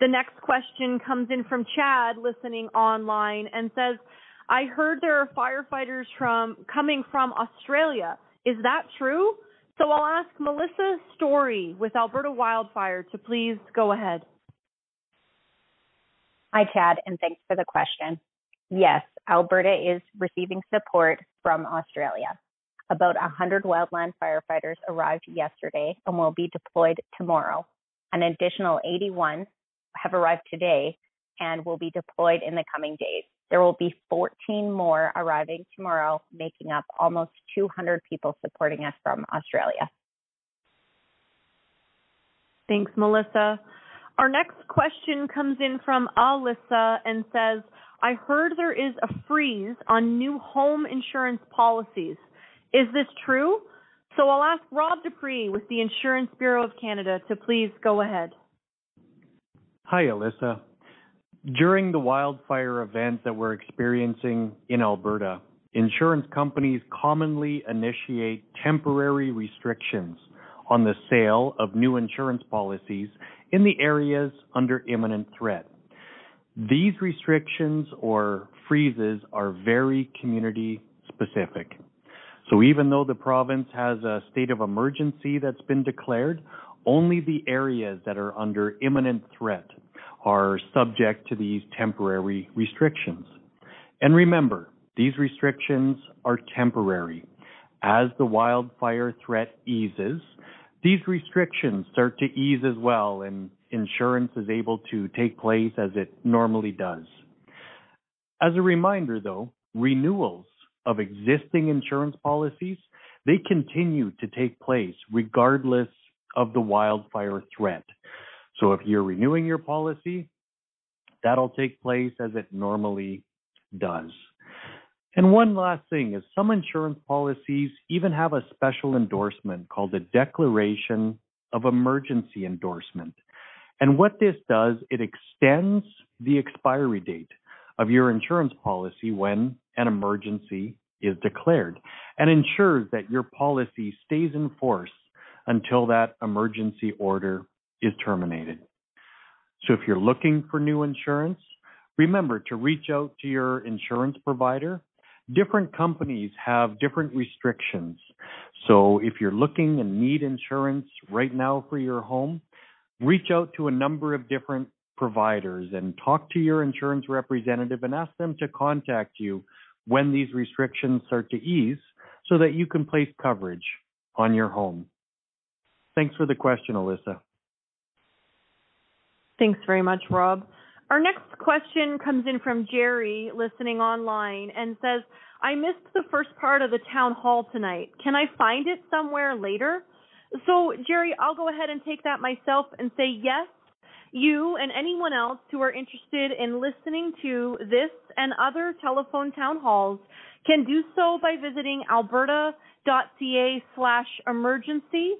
The next question comes in from Chad, listening online, and says, I heard there are firefighters from coming from Australia. Is that true? So I'll ask Melissa Story with Alberta Wildfire to please go ahead. Hi, Chad, and thanks for the question. Yes, Alberta is receiving support from Australia. About 100 wildland firefighters arrived yesterday and will be deployed tomorrow. An additional 81 have arrived today and will be deployed in the coming days. There will be 14 more arriving tomorrow, making up almost 200 people supporting us from Australia. Thanks, Melissa. Our next question comes in from Alyssa and says, I heard there is a freeze on new home insurance policies. Is this true? So I'll ask Rob de Pruis with the Insurance Bureau of Canada to please go ahead. Hi, Alyssa. During the wildfire event that we're experiencing in Alberta, insurance companies commonly initiate temporary restrictions on the sale of new insurance policies in the areas under imminent threat. These restrictions or freezes are very community specific. So even though the province has a state of emergency that's been declared, only the areas that are under imminent threat are subject to these temporary restrictions. And remember, these restrictions are temporary. As the wildfire threat eases, these restrictions start to ease as well, and insurance is able to take place as it normally does. As a reminder, though, renewals of existing insurance policies, they continue to take place regardless of the wildfire threat. So if you're renewing your policy, that'll take place as it normally does. And one last thing is some insurance policies even have a special endorsement called a declaration of emergency endorsement. And what this does, it extends the expiry date of your insurance policy when an emergency is declared and ensures that your policy stays in force until that emergency order is terminated. So if you're looking for new insurance, remember to reach out to your insurance provider. Different companies have different restrictions. So if you're looking and need insurance right now for your home, reach out to a number of different providers and talk to your insurance representative and ask them to contact you when these restrictions start to ease so that you can place coverage on your home. Thanks for the question, Alyssa. Thanks very much, Rob. Our next question comes in from Jerry, listening online, and says, I missed the first part of the town hall tonight. Can I find it somewhere later? So, Jerry, I'll go ahead and take that myself and say yes. You and anyone else who are interested in listening to this and other telephone town halls can do so by visiting alberta.ca slash emergency.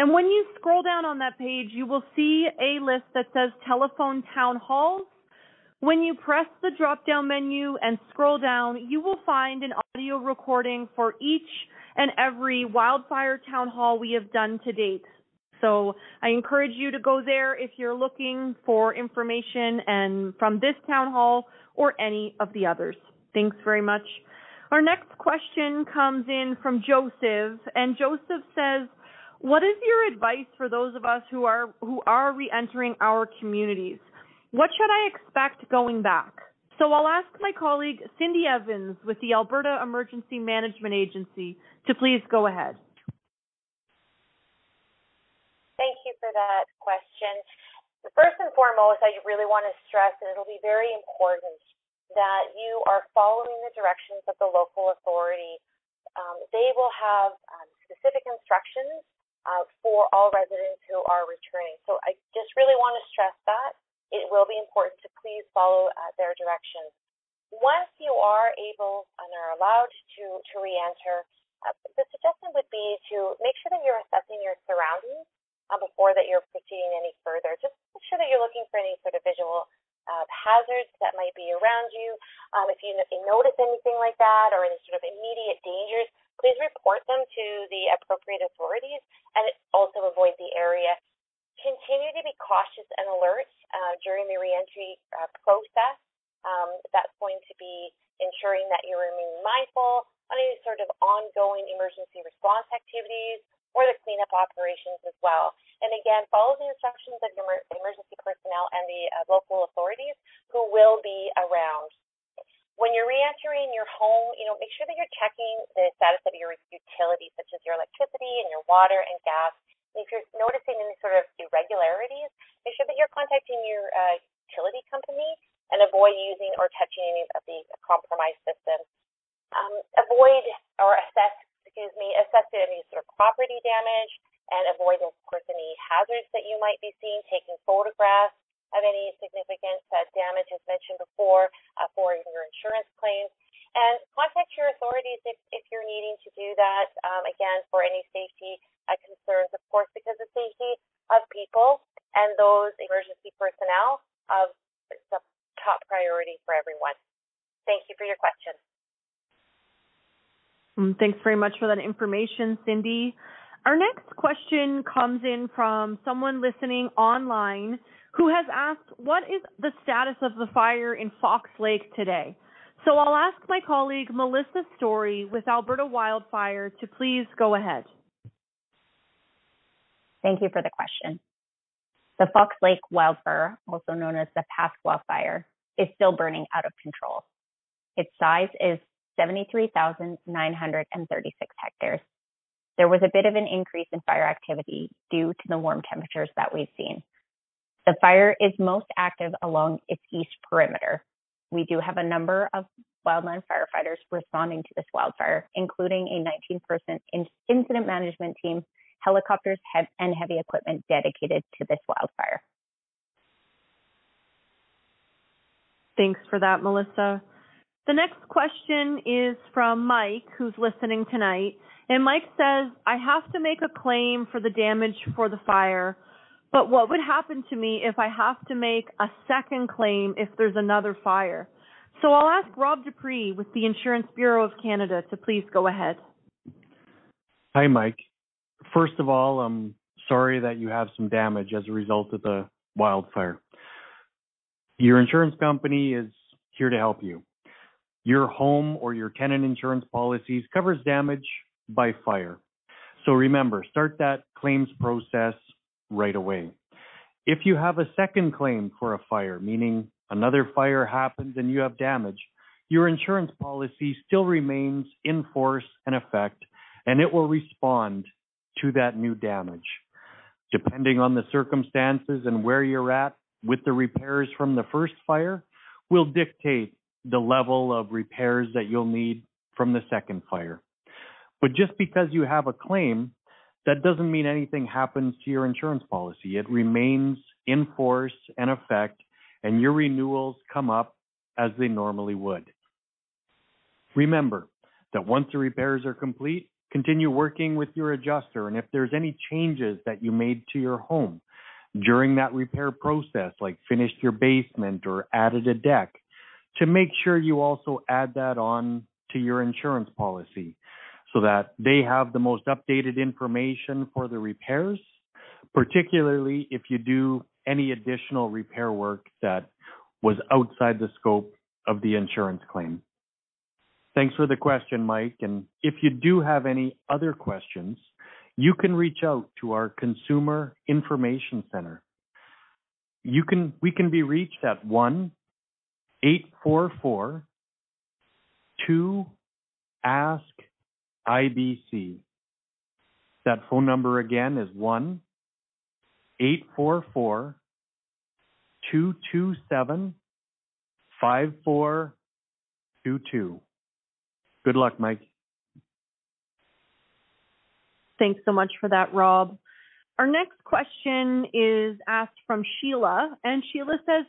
And when you scroll down on that page, you will see a list that says telephone town halls. When you press the drop down menu and scroll down, you will find an audio recording for each and every wildfire town hall we have done to date. So I encourage you to go there if you're looking for information and from this town hall or any of the others. Thanks very much. Our next question comes in from Joseph, and Joseph says, "What is your advice for those of us who are who are re-entering our communities? What should I expect going back?" So I'll ask my colleague Cindy Evans with the Alberta Emergency Management Agency to please go ahead. Thank you for that question. First and foremost, I really want to stress, and it'll be very important, that you are following the directions of the local authority. Um, they will have um, specific instructions uh, for all residents who are returning. So I just really want to stress that. It will be important to please follow uh, their directions. Once you are able and are allowed to, to re-enter, uh, the suggestion would be to make sure that you're assessing your surroundings uh, before that you're proceeding any further. Just make sure that you're looking for any sort of visual uh, hazards that might be around you. Um, if you, you notice anything like that or any sort of immediate dangers, please report them to the appropriate authorities and also avoid the area. Continue to be cautious and alert uh, during the reentry uh, process. Um, that's going to be ensuring that you remain mindful on any sort of ongoing emergency response activities or the cleanup operations as well. And again, follow the instructions of your emergency personnel and the uh, local authorities who will be around. When you're re-entering your home, you know, make sure that you're checking the status of your utilities, such as your electricity and your water and gas. And if you're noticing any sort of irregularities, make sure that you're contacting your uh, utility company and avoid using or touching any of the compromised systems. Um, avoid or assess excuse me, assess any sort of property damage and avoid, of course, any hazards that you might be seeing, taking photographs of any significant uh, damage, as mentioned before, uh, for your insurance claims. And contact your authorities if, if you're needing to do that, um, again, for any safety uh, concerns, of course, because the safety of people and those emergency personnel of the top priority for everyone. Thank you for your question. Mm, thanks very much for that information, Cindy. Our next question comes in from someone listening online who has asked, What is the status of the fire in Fox Lake today? So I'll ask my colleague Melissa Story with Alberta Wildfire to please go ahead. Thank you for the question. The Fox Lake wildfire, also known as the Pasqua fire, is still burning out of control. Its size is 73,936 hectares. There was a bit of an increase in fire activity due to the warm temperatures that we've seen. The fire is most active along its east perimeter. We do have a number of wildland firefighters responding to this wildfire, including a 19 person incident management team, helicopters, and heavy equipment dedicated to this wildfire. Thanks for that, Melissa. The next question is from Mike, who's listening tonight. And Mike says, I have to make a claim for the damage for the fire, but what would happen to me if I have to make a second claim if there's another fire? So I'll ask Rob de Pruis with the Insurance Bureau of Canada to please go ahead. Hi, Mike. First of all, I'm sorry that you have some damage as a result of the wildfire. Your insurance company is here to help you. Your home or your tenant insurance policies covers damage by fire. So remember, start that claims process right away. If you have a second claim for a fire, meaning another fire happens and you have damage, your insurance policy still remains in force and effect, and it will respond to that new damage. Depending on the circumstances and where you're at with the repairs from the first fire, will dictate the level of repairs that you'll need from the second fire. But just because you have a claim, that doesn't mean anything happens to your insurance policy. It remains in force and effect, and your renewals come up as they normally would. Remember that once the repairs are complete, continue working with your adjuster, and if there's any changes that you made to your home during that repair process, like finished your basement or added a deck, to make sure you also add that on to your insurance policy so that they have the most updated information for the repairs, particularly if you do any additional repair work that was outside the scope of the insurance claim. Thanks for the question, Mike. And if you do have any other questions, you can reach out to our Consumer Information Center. You can we can be reached at 1 844 2 ask IBC. That phone number again is 1 844 227 5422. Good luck, Mike. Thanks so much for that, Rob. Our next question is asked from Sheila, and Sheila says,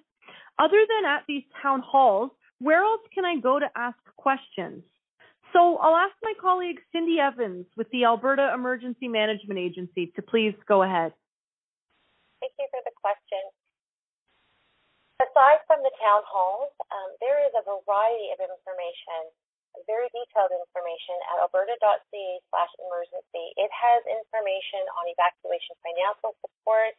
other than at these town halls, where else can I go to ask questions? So I'll ask my colleague Cindy Evans with the Alberta Emergency Management Agency to please go ahead. Thank you for the question. Aside from the town halls, um, there is a variety of information, very detailed information at alberta.ca slash emergency. It has information on evacuation financial support,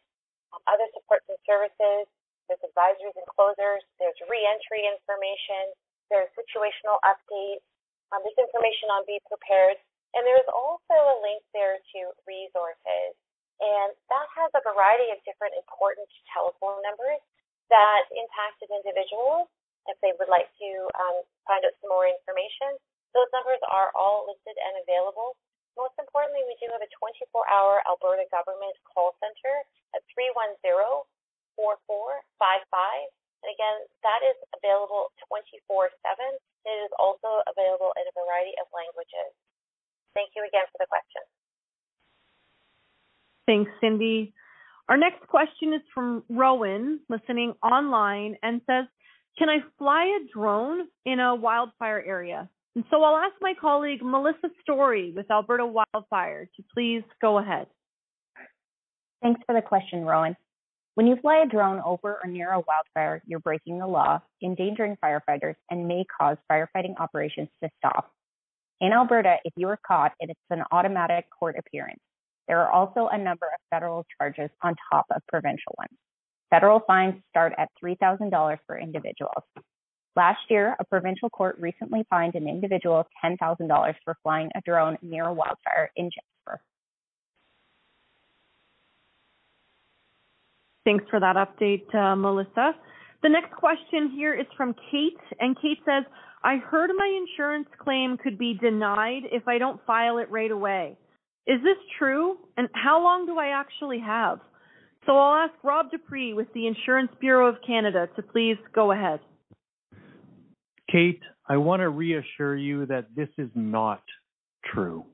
um, other supports and services, there's advisories and closers, there's reentry information, there's situational updates, um, there's information on Be Prepared, and there's also a link there to resources. And that has a variety of different important telephone numbers that impacted individuals if they would like to um, find out some more information. Those numbers are all listed and available. Most importantly, we do have a 24 hour Alberta government call center at 310 4455 and again, that is available 24 7. It is also available in a variety of languages. Thank you again for the question. Thanks, Cindy. Our next question is from Rowan, listening online, and says, Can I fly a drone in a wildfire area? And so I'll ask my colleague Melissa Story with Alberta Wildfire to please go ahead. Thanks for the question, Rowan. When you fly a drone over or near a wildfire, you're breaking the law, endangering firefighters, and may cause firefighting operations to stop. In Alberta, if you are caught, it's an automatic court appearance. There are also a number of federal charges on top of provincial ones. Federal fines start at $3,000 for individuals. Last year, a provincial court recently fined an individual $10,000 for flying a drone near a wildfire in Jasper. Thanks for that update, uh, Melissa. The next question here is from Kate, and Kate says, I heard my insurance claim could be denied if I don't file it right away. Is this true? And how long do I actually have? So I'll ask Rob de Pruis with the Insurance Bureau of Canada to please go ahead. Kate, I want to reassure you that this is not true.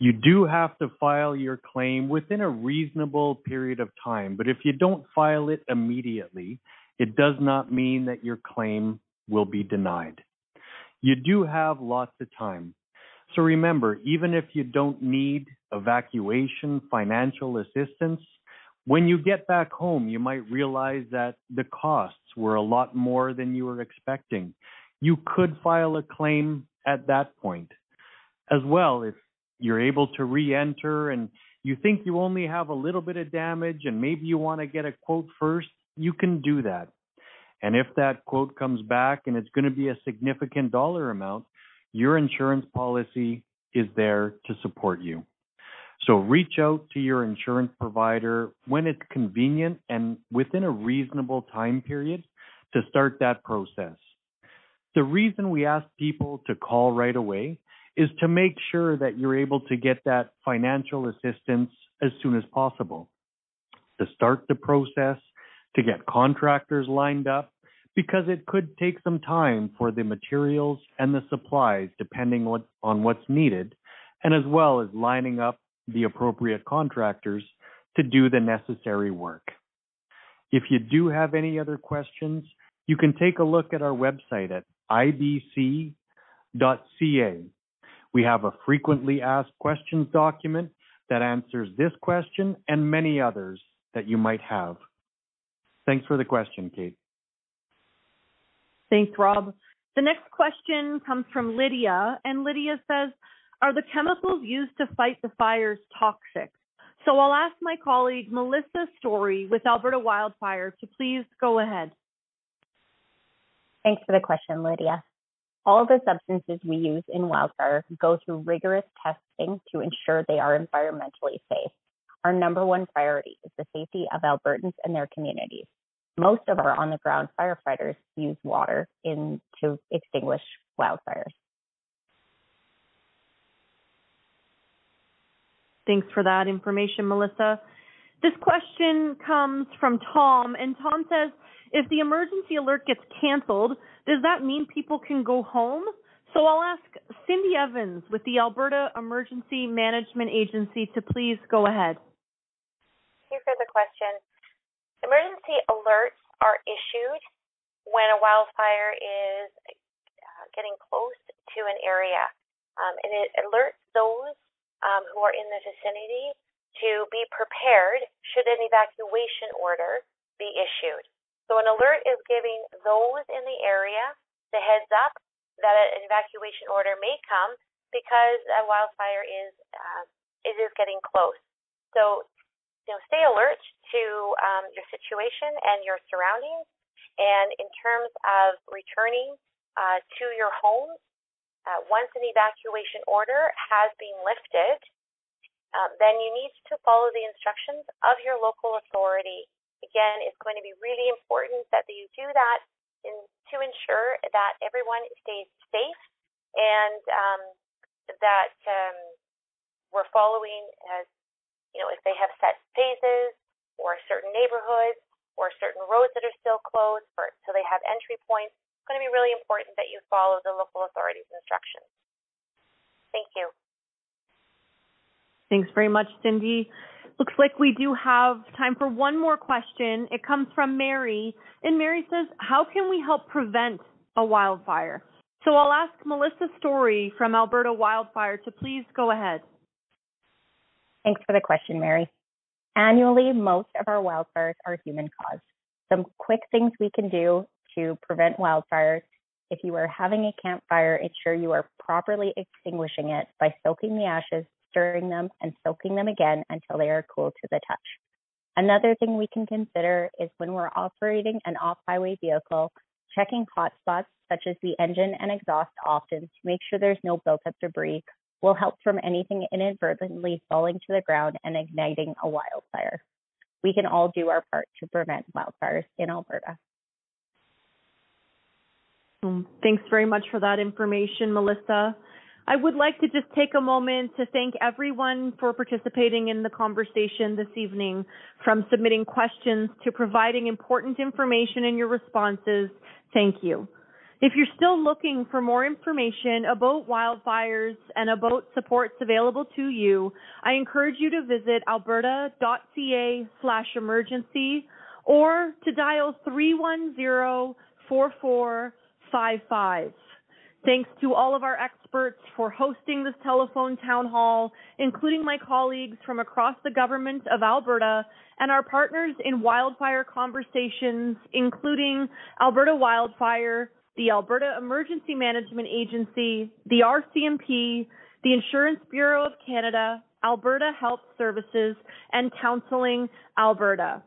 You do have to file your claim within a reasonable period of time, but if you don't file it immediately, it does not mean that your claim will be denied. You do have lots of time. So remember, even if you don't need evacuation financial assistance, when you get back home, you might realize that the costs were a lot more than you were expecting. You could file a claim at that point. As well, if you're able to re enter and you think you only have a little bit of damage and maybe you want to get a quote first, you can do that. And if that quote comes back and it's going to be a significant dollar amount, your insurance policy is there to support you. So reach out to your insurance provider when it's convenient and within a reasonable time period to start that process. The reason we ask people to call right away is to make sure that you're able to get that financial assistance as soon as possible. To start the process, to get contractors lined up, because it could take some time for the materials and the supplies, depending what, on what's needed, and as well as lining up the appropriate contractors to do the necessary work. If you do have any other questions, you can take a look at our website at ibc.ca. We have a frequently asked questions document that answers this question and many others that you might have. Thanks for the question, Kate. Thanks, Rob. The next question comes from Lydia, and Lydia says, Are the chemicals used to fight the fires toxic? So I'll ask my colleague Melissa Story with Alberta Wildfire to please go ahead. Thanks for the question, Lydia. All the substances we use in wildfire go through rigorous testing to ensure they are environmentally safe. Our number one priority is the safety of Albertans and their communities most of our on the ground firefighters use water in to extinguish wildfires. Thanks for that information, Melissa. This question comes from Tom, and Tom says, if the emergency alert gets canceled, does that mean people can go home? So I'll ask Cindy Evans with the Alberta Emergency Management Agency to please go ahead. Thank you for the question. Emergency alerts are issued when a wildfire is uh, getting close to an area, um, and it alerts those um, who are in the vicinity to be prepared should an evacuation order be issued. So an alert is giving those in the area the heads up that an evacuation order may come because a wildfire is uh, it is getting close. So you know, stay alert to um, your situation and your surroundings. And in terms of returning uh, to your home, uh, once an evacuation order has been lifted, um, then you need to follow the instructions of your local authority. Again, it's going to be really important that you do that in, to ensure that everyone stays safe and um, that um, we're following as you know, if they have set phases or certain neighborhoods or certain roads that are still closed for, so they have entry points, it's going to be really important that you follow the local authorities' instructions. Thank you. Thanks very much, Cindy. Looks like we do have time for one more question. It comes from Mary, and Mary says, How can we help prevent a wildfire? So I'll ask Melissa Story from Alberta Wildfire to please go ahead. Thanks for the question, Mary. Annually, most of our wildfires are human caused. Some quick things we can do to prevent wildfires. If you are having a campfire, ensure you are properly extinguishing it by soaking the ashes, stirring them, and soaking them again until they are cool to the touch. Another thing we can consider is when we're operating an off highway vehicle, checking hotspots such as the engine and exhaust often to make sure there's no built up debris will help from anything inadvertently falling to the ground and igniting a wildfire. We can all do our part to prevent wildfires in Alberta. Um, thanks very much for that information, Melissa. I would like to just take a moment to thank everyone for participating in the conversation this evening, from submitting questions to providing important information in your responses. Thank you. If you're still looking for more information about wildfires and about supports available to you, I encourage you to visit alberta.ca slash emergency or to dial 310-4455. Thanks to all of our experts for hosting this telephone town hall, including my colleagues from across the government of Alberta and our partners in wildfire conversations, including Alberta Wildfire, the Alberta Emergency Management Agency, the RCMP, the Insurance Bureau of Canada, Alberta Health Services, and Counseling Alberta.